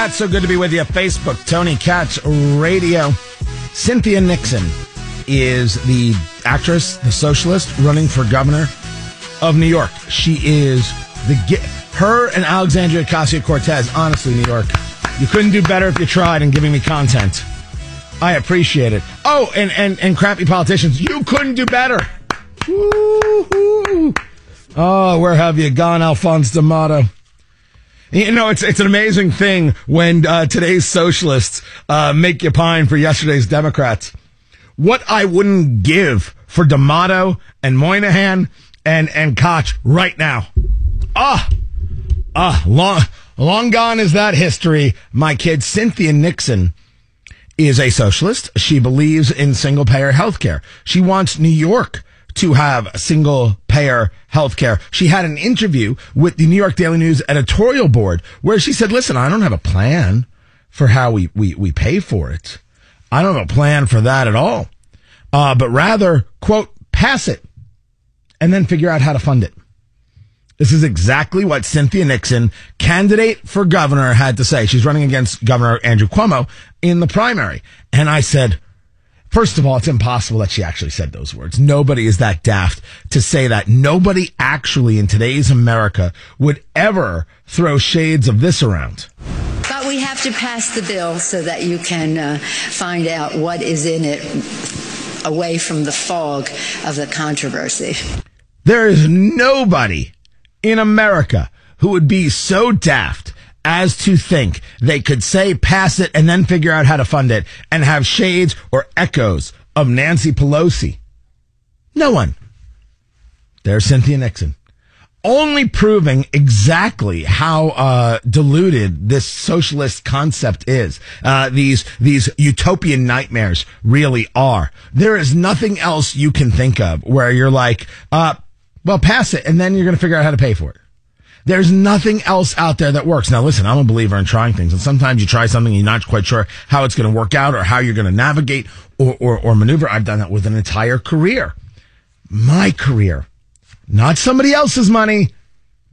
Katz, so good to be with you. Facebook, Tony Katz Radio. Cynthia Nixon is the actress, the socialist running for governor of New York. She is the her and Alexandria Ocasio Cortez. Honestly, New York, you couldn't do better if you tried in giving me content. I appreciate it. Oh, and and and crappy politicians, you couldn't do better. Woo-hoo. Oh, where have you gone, Alphonse D'Amato? You know, it's it's an amazing thing when uh, today's socialists uh, make you pine for yesterday's Democrats. What I wouldn't give for D'Amato and Moynihan and and Koch right now. Ah, ah, long long gone is that history. My kid Cynthia Nixon is a socialist. She believes in single payer health care. She wants New York to have single payer health care. She had an interview with the New York Daily News editorial board where she said, listen, I don't have a plan for how we, we, we pay for it. I don't have a plan for that at all. Uh, but rather, quote, pass it and then figure out how to fund it. This is exactly what Cynthia Nixon, candidate for governor, had to say. She's running against Governor Andrew Cuomo in the primary. And I said, First of all, it's impossible that she actually said those words. Nobody is that daft to say that. Nobody actually in today's America would ever throw shades of this around. But we have to pass the bill so that you can uh, find out what is in it away from the fog of the controversy. There is nobody in America who would be so daft as to think they could say pass it and then figure out how to fund it and have shades or echoes of Nancy Pelosi. No one. There's Cynthia Nixon. Only proving exactly how uh, diluted this socialist concept is. Uh, these these utopian nightmares really are. There is nothing else you can think of where you're like, uh, well, pass it, and then you're going to figure out how to pay for it. There's nothing else out there that works. Now, listen, I'm a believer in trying things, and sometimes you try something and you're not quite sure how it's going to work out or how you're going to navigate or, or, or maneuver. I've done that with an entire career. My career, not somebody else's money,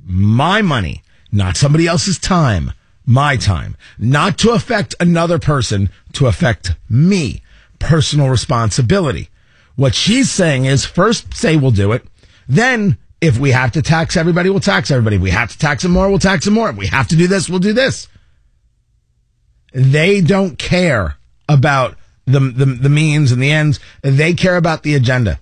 my money, not somebody else's time, my time, not to affect another person, to affect me, personal responsibility. What she's saying is first say we'll do it, then if we have to tax everybody, we'll tax everybody. If we have to tax them more, we'll tax them more. If we have to do this, we'll do this. They don't care about the, the, the means and the ends. They care about the agenda.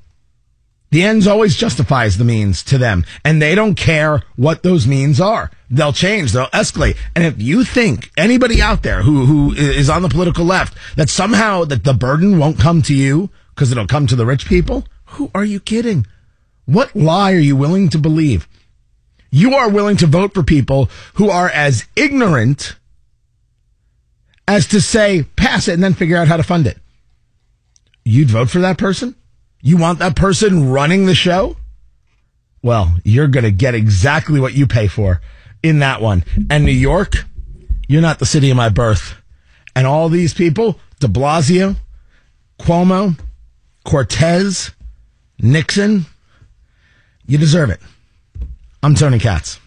The ends always justifies the means to them, and they don't care what those means are. They'll change, they'll escalate. And if you think anybody out there who, who is on the political left that somehow that the burden won't come to you because it'll come to the rich people, who are you kidding? What lie are you willing to believe? You are willing to vote for people who are as ignorant as to say, pass it and then figure out how to fund it. You'd vote for that person? You want that person running the show? Well, you're going to get exactly what you pay for in that one. And New York, you're not the city of my birth. And all these people, de Blasio, Cuomo, Cortez, Nixon, you deserve it. I'm Tony Katz.